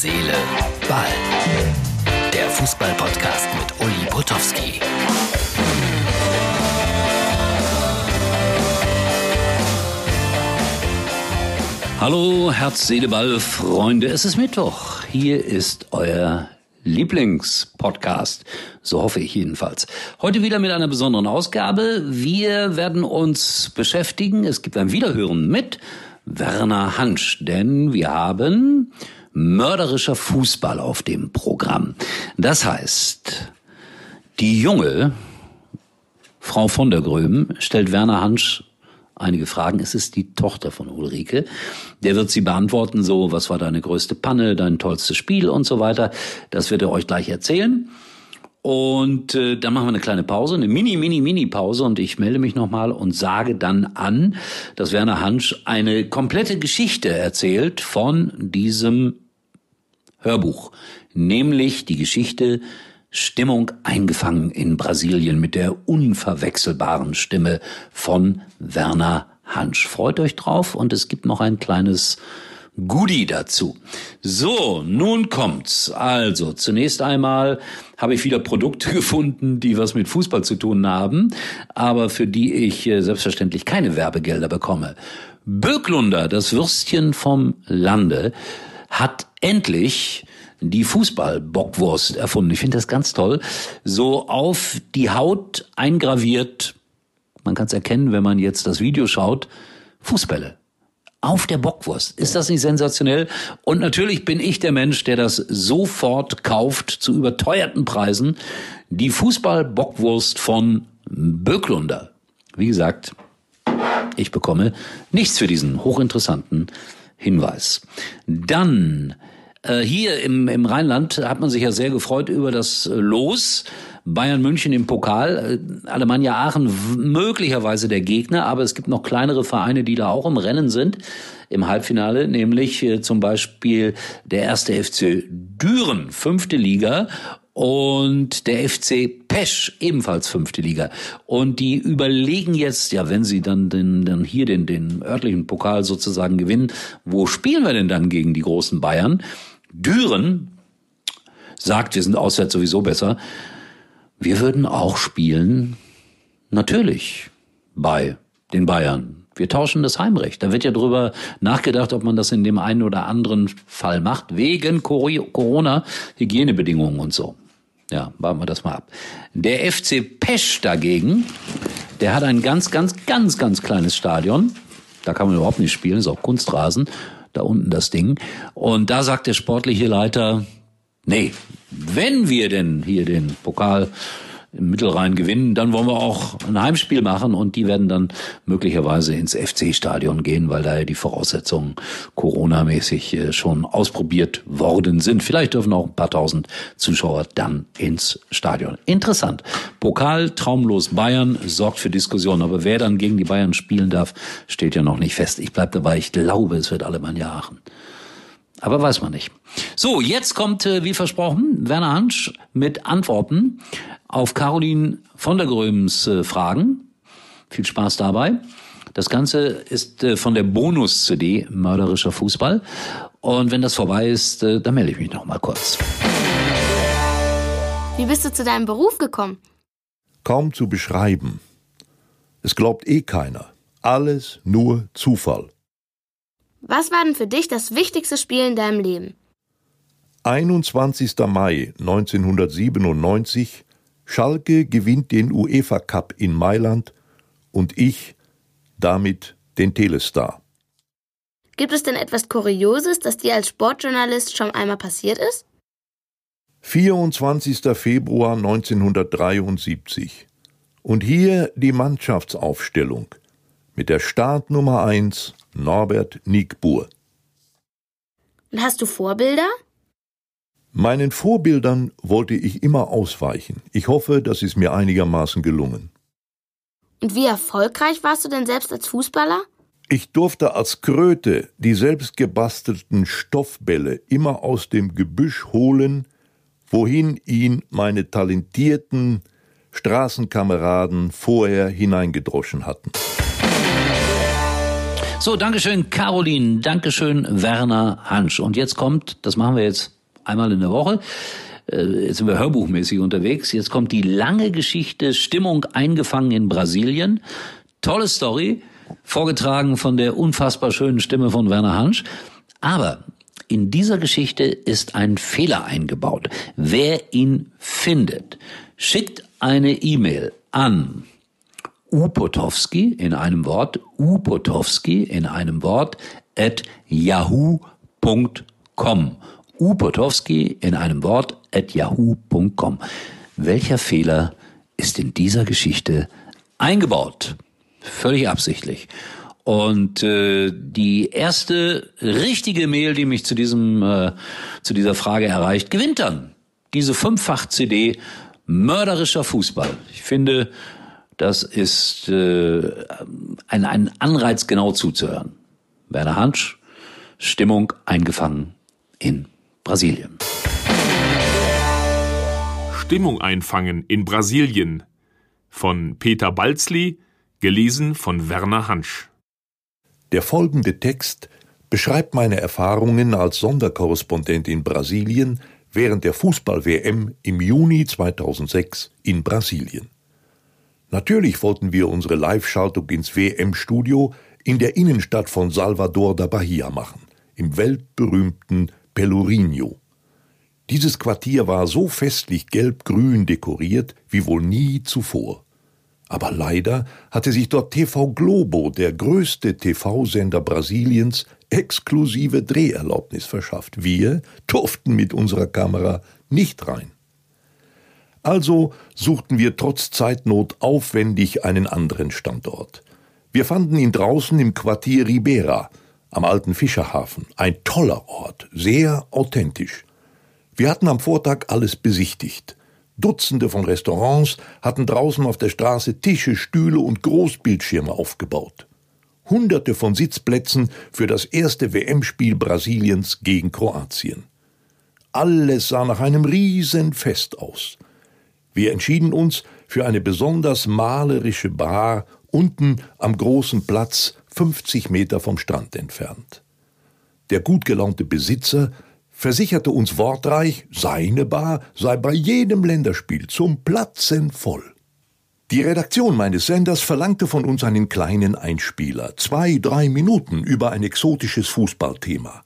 Seele, Ball. Der Fußball-Podcast mit Uli Potowski. Hallo, Herz, Seele, Ball, Freunde. Es ist Mittwoch. Hier ist euer Lieblingspodcast. So hoffe ich jedenfalls. Heute wieder mit einer besonderen Ausgabe. Wir werden uns beschäftigen. Es gibt ein Wiederhören mit Werner Hansch, denn wir haben mörderischer Fußball auf dem Programm. Das heißt, die junge Frau von der Gröben stellt Werner Hansch einige Fragen. Es ist die Tochter von Ulrike. Der wird sie beantworten, so, was war deine größte Panne, dein tollstes Spiel und so weiter. Das wird er euch gleich erzählen. Und äh, dann machen wir eine kleine Pause, eine mini, mini, mini Pause und ich melde mich nochmal und sage dann an, dass Werner Hansch eine komplette Geschichte erzählt von diesem Hörbuch, nämlich die Geschichte Stimmung eingefangen in Brasilien mit der unverwechselbaren Stimme von Werner Hansch. Freut euch drauf und es gibt noch ein kleines Goodie dazu. So, nun kommt's. Also, zunächst einmal habe ich wieder Produkte gefunden, die was mit Fußball zu tun haben, aber für die ich äh, selbstverständlich keine Werbegelder bekomme. Böcklunder, das Würstchen vom Lande, hat endlich die Fußballbockwurst erfunden. Ich finde das ganz toll. So auf die Haut eingraviert, man kann es erkennen, wenn man jetzt das Video schaut, Fußbälle. Auf der Bockwurst. Ist das nicht sensationell? Und natürlich bin ich der Mensch, der das sofort kauft zu überteuerten Preisen. Die Fußballbockwurst von Böcklunder. Wie gesagt, ich bekomme nichts für diesen hochinteressanten Hinweis. Dann äh, hier im, im Rheinland hat man sich ja sehr gefreut über das äh, Los. Bayern München im Pokal, äh, Alemannia Aachen möglicherweise der Gegner, aber es gibt noch kleinere Vereine, die da auch im Rennen sind im Halbfinale, nämlich zum Beispiel der erste FC Düren, fünfte Liga und der FC Pesch, ebenfalls fünfte Liga. Und die überlegen jetzt, ja, wenn sie dann, den, dann hier den, den örtlichen Pokal sozusagen gewinnen, wo spielen wir denn dann gegen die großen Bayern? Düren sagt, wir sind auswärts sowieso besser. Wir würden auch spielen, natürlich, bei den Bayern. Wir tauschen das Heimrecht. Da wird ja drüber nachgedacht, ob man das in dem einen oder anderen Fall macht, wegen Corona, Hygienebedingungen und so. Ja, warten wir das mal ab. Der FC Pesch dagegen, der hat ein ganz, ganz, ganz, ganz kleines Stadion. Da kann man überhaupt nicht spielen, ist auch Kunstrasen da unten das Ding. Und da sagt der sportliche Leiter, nee, wenn wir denn hier den Pokal im Mittelrhein gewinnen, dann wollen wir auch ein Heimspiel machen und die werden dann möglicherweise ins FC-Stadion gehen, weil da ja die Voraussetzungen Corona-mäßig äh, schon ausprobiert worden sind. Vielleicht dürfen auch ein paar tausend Zuschauer dann ins Stadion. Interessant. Pokal traumlos Bayern sorgt für Diskussionen, aber wer dann gegen die Bayern spielen darf, steht ja noch nicht fest. Ich bleib dabei, ich glaube, es wird Alemannia Aachen. Aber weiß man nicht. So, jetzt kommt, äh, wie versprochen, Werner Hansch mit Antworten auf Caroline von der Gröms äh, Fragen. Viel Spaß dabei. Das Ganze ist äh, von der Bonus-CD Mörderischer Fußball. Und wenn das vorbei ist, dann melde ich mich noch mal kurz. Wie bist du zu deinem Beruf gekommen? Kaum zu beschreiben. Es glaubt eh keiner. Alles nur Zufall. Was war denn für dich das wichtigste Spiel in deinem Leben? 21. Mai 1997 Schalke gewinnt den UEFA Cup in Mailand und ich damit den Telestar. Gibt es denn etwas Kurioses, das dir als Sportjournalist schon einmal passiert ist? 24. Februar 1973. Und hier die Mannschaftsaufstellung mit der Startnummer 1 Norbert Niegbur. Und hast du Vorbilder? Meinen Vorbildern wollte ich immer ausweichen. Ich hoffe, das ist mir einigermaßen gelungen. Und wie erfolgreich warst du denn selbst als Fußballer? Ich durfte als Kröte die selbstgebastelten Stoffbälle immer aus dem Gebüsch holen, wohin ihn meine talentierten Straßenkameraden vorher hineingedroschen hatten. So, Dankeschön, Caroline. Dankeschön, Werner Hansch. Und jetzt kommt, das machen wir jetzt einmal in der Woche, äh, jetzt sind wir hörbuchmäßig unterwegs. Jetzt kommt die lange Geschichte Stimmung eingefangen in Brasilien. Tolle Story, vorgetragen von der unfassbar schönen Stimme von Werner Hansch. Aber in dieser Geschichte ist ein Fehler eingebaut. Wer ihn findet, schickt eine E-Mail an upotowski in einem Wort, upotowski in einem Wort at yahoo.com. upotowski in einem Wort at yahoo.com. Welcher Fehler ist in dieser Geschichte eingebaut? Völlig absichtlich. Und äh, die erste richtige Mail, die mich zu diesem äh, zu dieser Frage erreicht, gewinnt dann diese Fünffach-CD mörderischer Fußball. Ich finde, das ist äh, ein, ein Anreiz, genau zuzuhören. Werner Hansch, Stimmung eingefangen in Brasilien. Stimmung einfangen in Brasilien von Peter Balzli, gelesen von Werner Hansch. Der folgende Text beschreibt meine Erfahrungen als Sonderkorrespondent in Brasilien während der Fußball-WM im Juni 2006 in Brasilien. Natürlich wollten wir unsere Live-Schaltung ins WM-Studio in der Innenstadt von Salvador da Bahia machen, im weltberühmten Pelourinho. Dieses Quartier war so festlich gelb-grün dekoriert wie wohl nie zuvor. Aber leider hatte sich dort TV Globo, der größte TV-Sender Brasiliens, exklusive Dreherlaubnis verschafft. Wir durften mit unserer Kamera nicht rein. Also suchten wir trotz Zeitnot aufwendig einen anderen Standort. Wir fanden ihn draußen im Quartier Ribera, am alten Fischerhafen. Ein toller Ort, sehr authentisch. Wir hatten am Vortag alles besichtigt. Dutzende von Restaurants hatten draußen auf der Straße Tische, Stühle und Großbildschirme aufgebaut. Hunderte von Sitzplätzen für das erste WM-Spiel Brasiliens gegen Kroatien. Alles sah nach einem Riesenfest aus. Wir entschieden uns für eine besonders malerische Bar unten am großen Platz 50 Meter vom Strand entfernt. Der gut gelaunte Besitzer versicherte uns wortreich, seine Bar sei bei jedem Länderspiel zum Platzen voll. Die Redaktion meines Senders verlangte von uns einen kleinen Einspieler, zwei, drei Minuten über ein exotisches Fußballthema.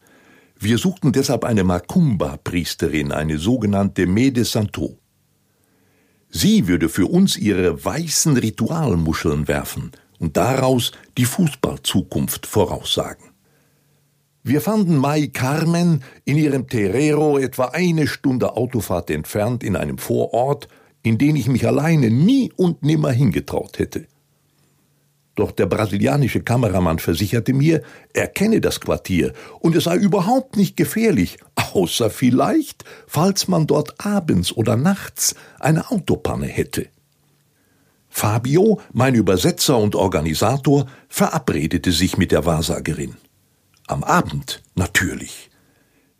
Wir suchten deshalb eine Macumba-Priesterin, eine sogenannte Mede Santo. Sie würde für uns ihre weißen Ritualmuscheln werfen und daraus die Fußballzukunft voraussagen. Wir fanden Mai Carmen in ihrem Terrero etwa eine Stunde Autofahrt entfernt in einem Vorort, in den ich mich alleine nie und nimmer hingetraut hätte. Doch der brasilianische Kameramann versicherte mir, er kenne das Quartier und es sei überhaupt nicht gefährlich, außer vielleicht, falls man dort abends oder nachts eine Autopanne hätte. Fabio, mein Übersetzer und Organisator, verabredete sich mit der Wahrsagerin. Am Abend natürlich.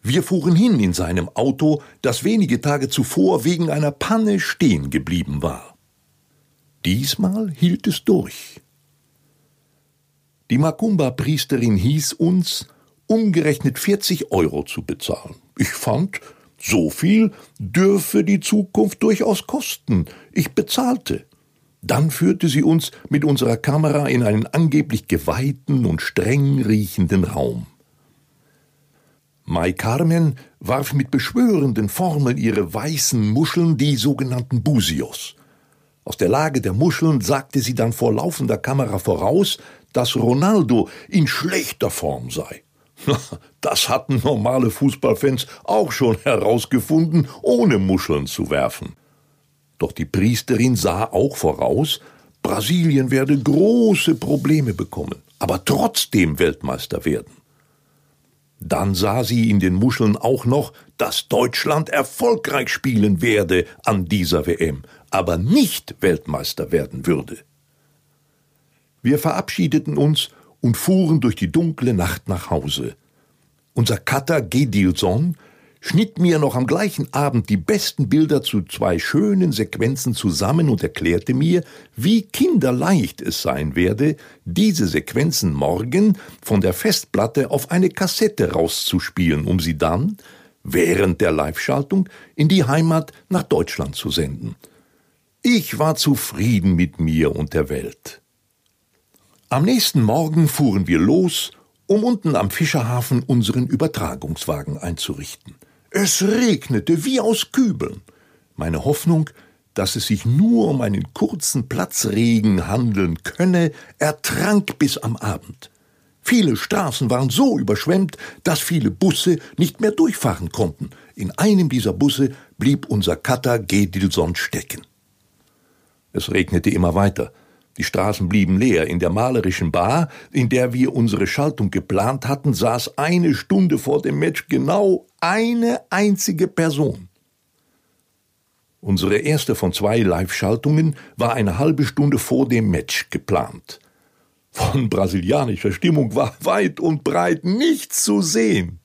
Wir fuhren hin in seinem Auto, das wenige Tage zuvor wegen einer Panne stehen geblieben war. Diesmal hielt es durch. Die Macumba-Priesterin hieß uns, umgerechnet 40 Euro zu bezahlen. Ich fand, so viel dürfe die Zukunft durchaus kosten. Ich bezahlte. Dann führte sie uns mit unserer Kamera in einen angeblich geweihten und streng riechenden Raum. Mai Carmen warf mit beschwörenden Formeln ihre weißen Muscheln, die sogenannten Busios. Aus der Lage der Muscheln sagte sie dann vor laufender Kamera voraus, dass Ronaldo in schlechter Form sei. Das hatten normale Fußballfans auch schon herausgefunden, ohne Muscheln zu werfen. Doch die Priesterin sah auch voraus, Brasilien werde große Probleme bekommen, aber trotzdem Weltmeister werden. Dann sah sie in den Muscheln auch noch, dass Deutschland erfolgreich spielen werde an dieser WM, aber nicht Weltmeister werden würde. Wir verabschiedeten uns und fuhren durch die dunkle Nacht nach Hause. Unser Cutter Gedilson schnitt mir noch am gleichen Abend die besten Bilder zu zwei schönen Sequenzen zusammen und erklärte mir, wie kinderleicht es sein werde, diese Sequenzen morgen von der Festplatte auf eine Kassette rauszuspielen, um sie dann, während der Live-Schaltung, in die Heimat nach Deutschland zu senden. Ich war zufrieden mit mir und der Welt. Am nächsten Morgen fuhren wir los, um unten am Fischerhafen unseren Übertragungswagen einzurichten. Es regnete wie aus Kübeln. Meine Hoffnung, dass es sich nur um einen kurzen Platzregen handeln könne, ertrank bis am Abend. Viele Straßen waren so überschwemmt, dass viele Busse nicht mehr durchfahren konnten. In einem dieser Busse blieb unser Cutter Gedilson stecken. Es regnete immer weiter. Die Straßen blieben leer. In der malerischen Bar, in der wir unsere Schaltung geplant hatten, saß eine Stunde vor dem Match genau eine einzige Person. Unsere erste von zwei Live-Schaltungen war eine halbe Stunde vor dem Match geplant. Von brasilianischer Stimmung war weit und breit nichts zu sehen.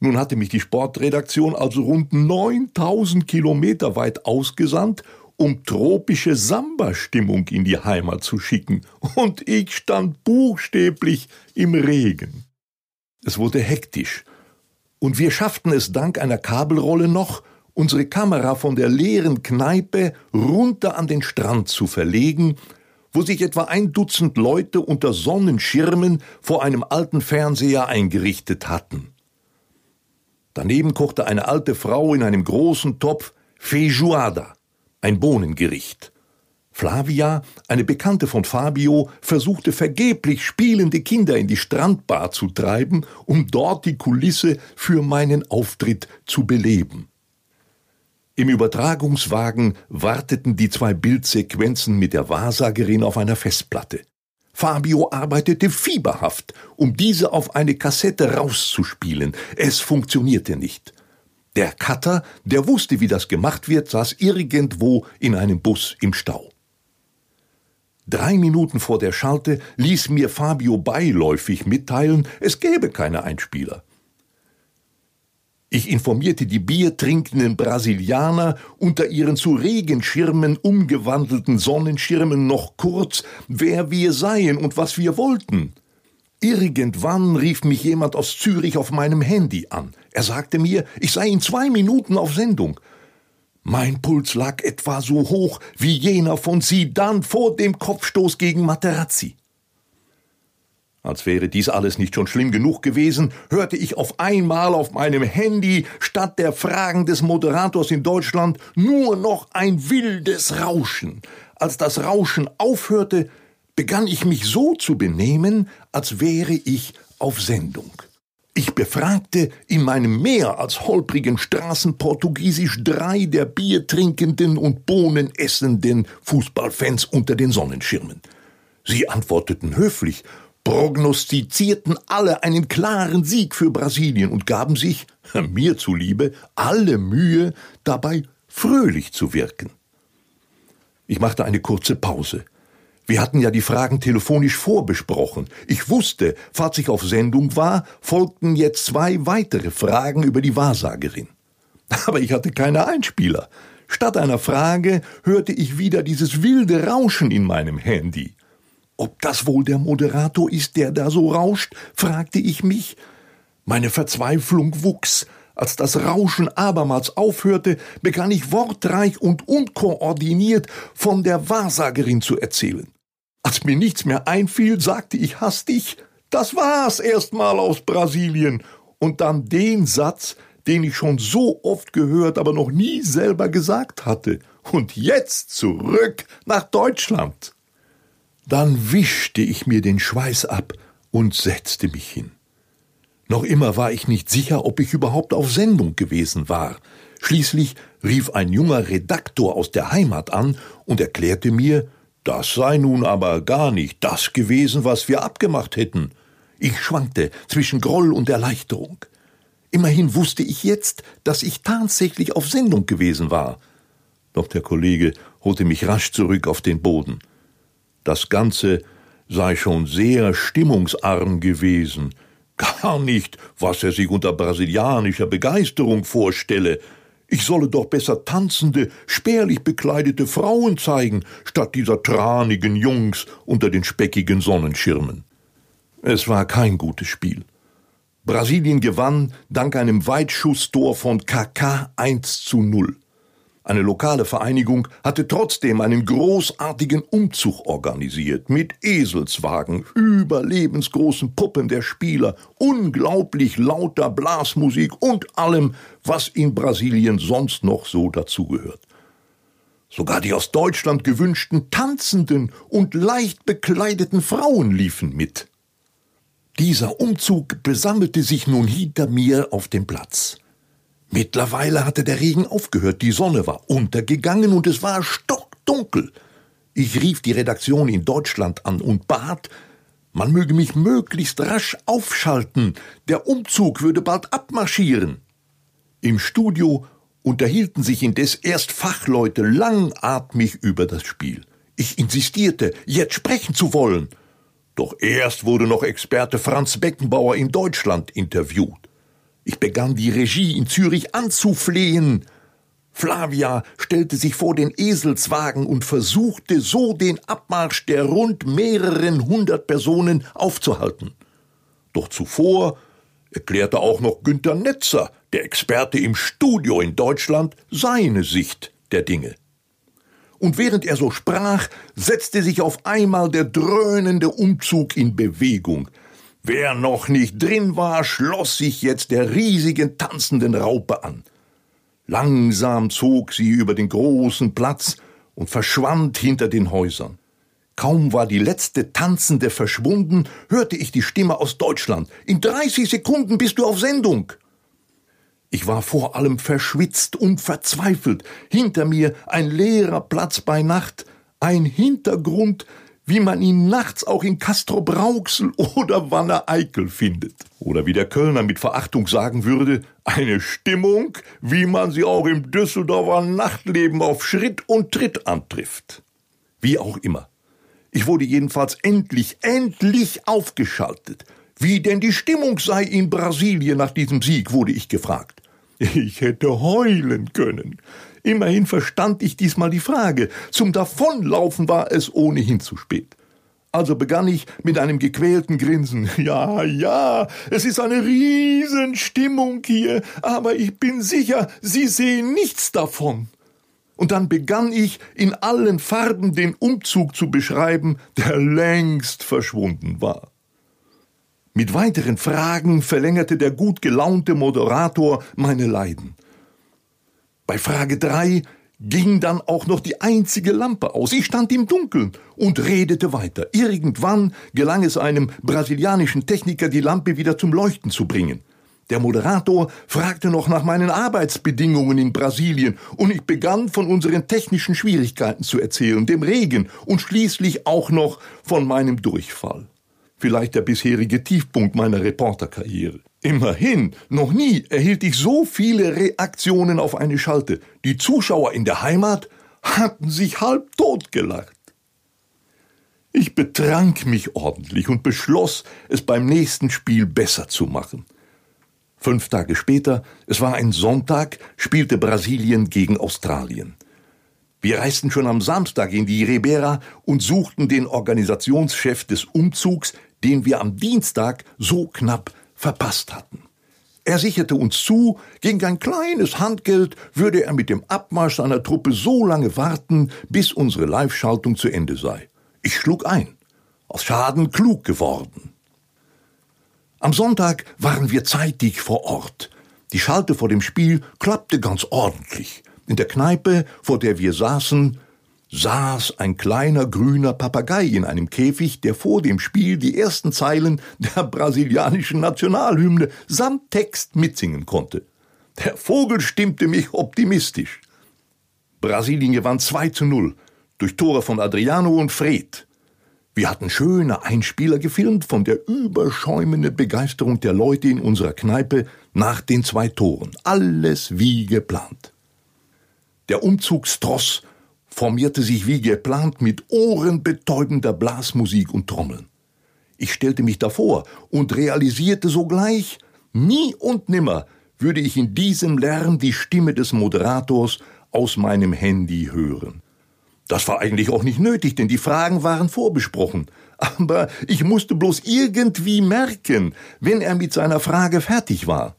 Nun hatte mich die Sportredaktion also rund 9000 Kilometer weit ausgesandt, um tropische Samba-Stimmung in die Heimat zu schicken, und ich stand buchstäblich im Regen. Es wurde hektisch, und wir schafften es dank einer Kabelrolle noch, unsere Kamera von der leeren Kneipe runter an den Strand zu verlegen, wo sich etwa ein Dutzend Leute unter Sonnenschirmen vor einem alten Fernseher eingerichtet hatten. Daneben kochte eine alte Frau in einem großen Topf Feijoada, ein Bohnengericht. Flavia, eine Bekannte von Fabio, versuchte vergeblich spielende Kinder in die Strandbar zu treiben, um dort die Kulisse für meinen Auftritt zu beleben. Im Übertragungswagen warteten die zwei Bildsequenzen mit der Wahrsagerin auf einer Festplatte. Fabio arbeitete fieberhaft, um diese auf eine Kassette rauszuspielen. Es funktionierte nicht. Der Cutter, der wusste, wie das gemacht wird, saß irgendwo in einem Bus im Stau. Drei Minuten vor der Schalte ließ mir Fabio beiläufig mitteilen, es gäbe keine Einspieler. Ich informierte die biertrinkenden Brasilianer unter ihren zu Regenschirmen umgewandelten Sonnenschirmen noch kurz, wer wir seien und was wir wollten. Irgendwann rief mich jemand aus Zürich auf meinem Handy an. Er sagte mir, ich sei in zwei Minuten auf Sendung. Mein Puls lag etwa so hoch wie jener von Sidan vor dem Kopfstoß gegen Materazzi. Als wäre dies alles nicht schon schlimm genug gewesen, hörte ich auf einmal auf meinem Handy statt der Fragen des Moderators in Deutschland nur noch ein wildes Rauschen. Als das Rauschen aufhörte, begann ich mich so zu benehmen, als wäre ich auf Sendung. Ich befragte in meinem mehr als holprigen Straßenportugiesisch drei der biertrinkenden und bohnenessenden Fußballfans unter den Sonnenschirmen. Sie antworteten höflich, prognostizierten alle einen klaren Sieg für Brasilien und gaben sich, mir zuliebe, alle Mühe, dabei fröhlich zu wirken. Ich machte eine kurze Pause. Wir hatten ja die Fragen telefonisch vorbesprochen. Ich wusste, falls ich auf Sendung war, folgten jetzt zwei weitere Fragen über die Wahrsagerin. Aber ich hatte keine Einspieler. Statt einer Frage hörte ich wieder dieses wilde Rauschen in meinem Handy. Ob das wohl der Moderator ist, der da so rauscht, fragte ich mich. Meine Verzweiflung wuchs. Als das Rauschen abermals aufhörte, begann ich wortreich und unkoordiniert von der Wahrsagerin zu erzählen. Als mir nichts mehr einfiel, sagte ich hastig, das war's erstmal aus Brasilien, und dann den Satz, den ich schon so oft gehört, aber noch nie selber gesagt hatte. Und jetzt zurück nach Deutschland. Dann wischte ich mir den Schweiß ab und setzte mich hin. Noch immer war ich nicht sicher, ob ich überhaupt auf Sendung gewesen war. Schließlich rief ein junger Redaktor aus der Heimat an und erklärte mir, das sei nun aber gar nicht das gewesen, was wir abgemacht hätten. Ich schwankte zwischen Groll und Erleichterung. Immerhin wusste ich jetzt, dass ich tatsächlich auf Sendung gewesen war. Doch der Kollege holte mich rasch zurück auf den Boden. Das Ganze sei schon sehr stimmungsarm gewesen. gar nicht, was er sich unter brasilianischer Begeisterung vorstelle. Ich solle doch besser tanzende, spärlich bekleidete Frauen zeigen, statt dieser tranigen Jungs unter den speckigen Sonnenschirmen. Es war kein gutes Spiel. Brasilien gewann dank einem Weitschusstor von KK 1 zu 0. Eine lokale Vereinigung hatte trotzdem einen großartigen Umzug organisiert mit Eselswagen, überlebensgroßen Puppen der Spieler, unglaublich lauter Blasmusik und allem, was in Brasilien sonst noch so dazugehört. Sogar die aus Deutschland gewünschten tanzenden und leicht bekleideten Frauen liefen mit. Dieser Umzug besammelte sich nun hinter mir auf dem Platz. Mittlerweile hatte der Regen aufgehört, die Sonne war untergegangen und es war stockdunkel. Ich rief die Redaktion in Deutschland an und bat, man möge mich möglichst rasch aufschalten, der Umzug würde bald abmarschieren. Im Studio unterhielten sich indes erst Fachleute langatmig über das Spiel. Ich insistierte, jetzt sprechen zu wollen. Doch erst wurde noch Experte Franz Beckenbauer in Deutschland interviewt. Ich begann die Regie in Zürich anzuflehen. Flavia stellte sich vor den Eselswagen und versuchte so den Abmarsch der rund mehreren hundert Personen aufzuhalten. Doch zuvor erklärte auch noch Günter Netzer, der Experte im Studio in Deutschland, seine Sicht der Dinge. Und während er so sprach, setzte sich auf einmal der dröhnende Umzug in Bewegung. Wer noch nicht drin war, schloss sich jetzt der riesigen tanzenden Raupe an. Langsam zog sie über den großen Platz und verschwand hinter den Häusern. Kaum war die letzte Tanzende verschwunden, hörte ich die Stimme aus Deutschland. In 30 Sekunden bist du auf Sendung. Ich war vor allem verschwitzt und verzweifelt. Hinter mir ein leerer Platz bei Nacht, ein Hintergrund, wie man ihn nachts auch in Castro Brauxel oder Wanne Eickel findet. Oder wie der Kölner mit Verachtung sagen würde, eine Stimmung, wie man sie auch im Düsseldorfer Nachtleben auf Schritt und Tritt antrifft. Wie auch immer. Ich wurde jedenfalls endlich, endlich aufgeschaltet. Wie denn die Stimmung sei in Brasilien nach diesem Sieg, wurde ich gefragt. Ich hätte heulen können. Immerhin verstand ich diesmal die Frage. Zum Davonlaufen war es ohnehin zu spät. Also begann ich mit einem gequälten Grinsen. Ja, ja, es ist eine Riesenstimmung hier, aber ich bin sicher, Sie sehen nichts davon. Und dann begann ich in allen Farben den Umzug zu beschreiben, der längst verschwunden war. Mit weiteren Fragen verlängerte der gut gelaunte Moderator meine Leiden. Bei Frage drei ging dann auch noch die einzige Lampe aus. Ich stand im Dunkeln und redete weiter. Irgendwann gelang es einem brasilianischen Techniker, die Lampe wieder zum Leuchten zu bringen. Der Moderator fragte noch nach meinen Arbeitsbedingungen in Brasilien und ich begann von unseren technischen Schwierigkeiten zu erzählen, dem Regen und schließlich auch noch von meinem Durchfall. Vielleicht der bisherige Tiefpunkt meiner Reporterkarriere. Immerhin, noch nie erhielt ich so viele Reaktionen auf eine Schalte. Die Zuschauer in der Heimat hatten sich halb tot gelacht. Ich betrank mich ordentlich und beschloss, es beim nächsten Spiel besser zu machen. Fünf Tage später, es war ein Sonntag, spielte Brasilien gegen Australien. Wir reisten schon am Samstag in die Ribera und suchten den Organisationschef des Umzugs, den wir am Dienstag so knapp verpasst hatten. Er sicherte uns zu, gegen ein kleines Handgeld würde er mit dem Abmarsch seiner Truppe so lange warten, bis unsere Live-Schaltung zu Ende sei. Ich schlug ein. Aus Schaden klug geworden. Am Sonntag waren wir zeitig vor Ort. Die Schalte vor dem Spiel klappte ganz ordentlich. In der Kneipe, vor der wir saßen, saß ein kleiner grüner Papagei in einem Käfig, der vor dem Spiel die ersten Zeilen der brasilianischen Nationalhymne samt Text mitsingen konnte. Der Vogel stimmte mich optimistisch. Brasilien gewann 2 zu 0 durch Tore von Adriano und Fred. Wir hatten schöne Einspieler gefilmt von der überschäumenden Begeisterung der Leute in unserer Kneipe nach den zwei Toren. Alles wie geplant. Der Umzugstross formierte sich wie geplant mit ohrenbetäubender Blasmusik und Trommeln. Ich stellte mich davor und realisierte sogleich, nie und nimmer würde ich in diesem Lärm die Stimme des Moderators aus meinem Handy hören. Das war eigentlich auch nicht nötig, denn die Fragen waren vorbesprochen. Aber ich musste bloß irgendwie merken, wenn er mit seiner Frage fertig war.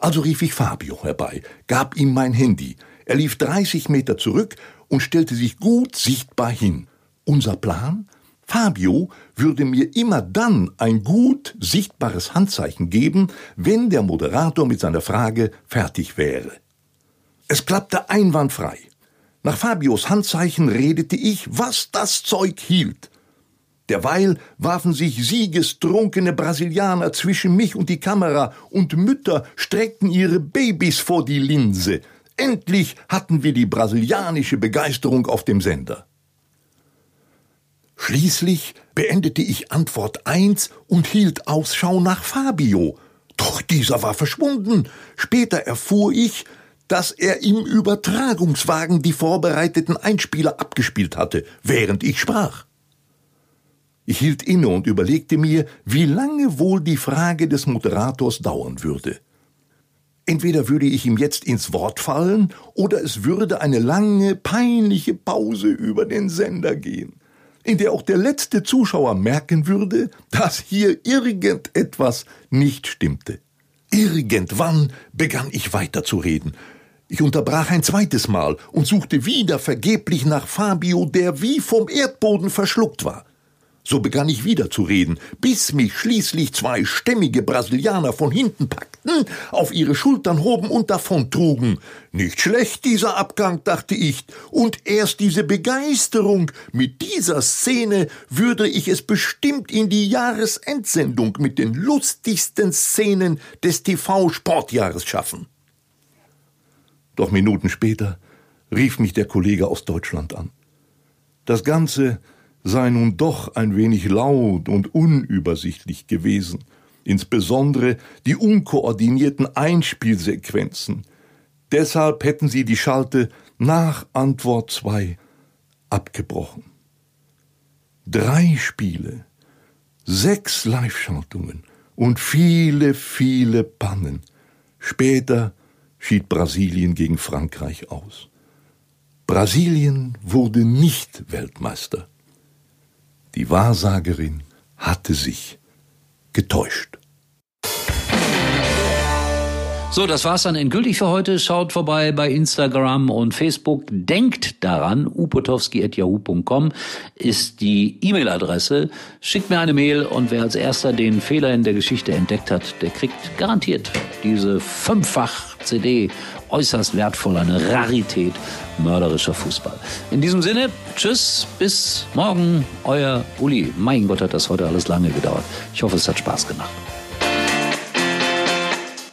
Also rief ich Fabio herbei, gab ihm mein Handy. Er lief 30 Meter zurück und stellte sich gut sichtbar hin. Unser Plan? Fabio würde mir immer dann ein gut sichtbares Handzeichen geben, wenn der Moderator mit seiner Frage fertig wäre. Es klappte einwandfrei. Nach Fabios Handzeichen redete ich, was das Zeug hielt. Derweil warfen sich siegestrunkene Brasilianer zwischen mich und die Kamera, und Mütter streckten ihre Babys vor die Linse. Endlich hatten wir die brasilianische Begeisterung auf dem Sender. Schließlich beendete ich Antwort 1 und hielt Ausschau nach Fabio. Doch dieser war verschwunden. Später erfuhr ich, dass er im Übertragungswagen die vorbereiteten Einspieler abgespielt hatte, während ich sprach. Ich hielt inne und überlegte mir, wie lange wohl die Frage des Moderators dauern würde. Entweder würde ich ihm jetzt ins Wort fallen, oder es würde eine lange, peinliche Pause über den Sender gehen, in der auch der letzte Zuschauer merken würde, dass hier irgendetwas nicht stimmte. Irgendwann begann ich weiterzureden, ich unterbrach ein zweites Mal und suchte wieder vergeblich nach Fabio, der wie vom Erdboden verschluckt war. So begann ich wieder zu reden, bis mich schließlich zwei stämmige Brasilianer von hinten packten, auf ihre Schultern hoben und davontrugen. Nicht schlecht dieser Abgang, dachte ich, und erst diese Begeisterung mit dieser Szene würde ich es bestimmt in die Jahresendsendung mit den lustigsten Szenen des TV-Sportjahres schaffen. Doch Minuten später rief mich der Kollege aus Deutschland an. Das Ganze sei nun doch ein wenig laut und unübersichtlich gewesen, insbesondere die unkoordinierten Einspielsequenzen. Deshalb hätten sie die Schalte nach Antwort 2 abgebrochen. Drei Spiele, sechs Live-Schaltungen und viele, viele Pannen. Später schied Brasilien gegen Frankreich aus. Brasilien wurde nicht Weltmeister. Die Wahrsagerin hatte sich getäuscht. So, das war's dann endgültig für heute. Schaut vorbei bei Instagram und Facebook. Denkt daran, upotowski.yahoo.com ist die E-Mail-Adresse. Schickt mir eine Mail und wer als erster den Fehler in der Geschichte entdeckt hat, der kriegt garantiert diese fünffach CD. Äußerst wertvoll, eine Rarität mörderischer Fußball. In diesem Sinne, tschüss, bis morgen, euer Uli. Mein Gott, hat das heute alles lange gedauert. Ich hoffe, es hat Spaß gemacht.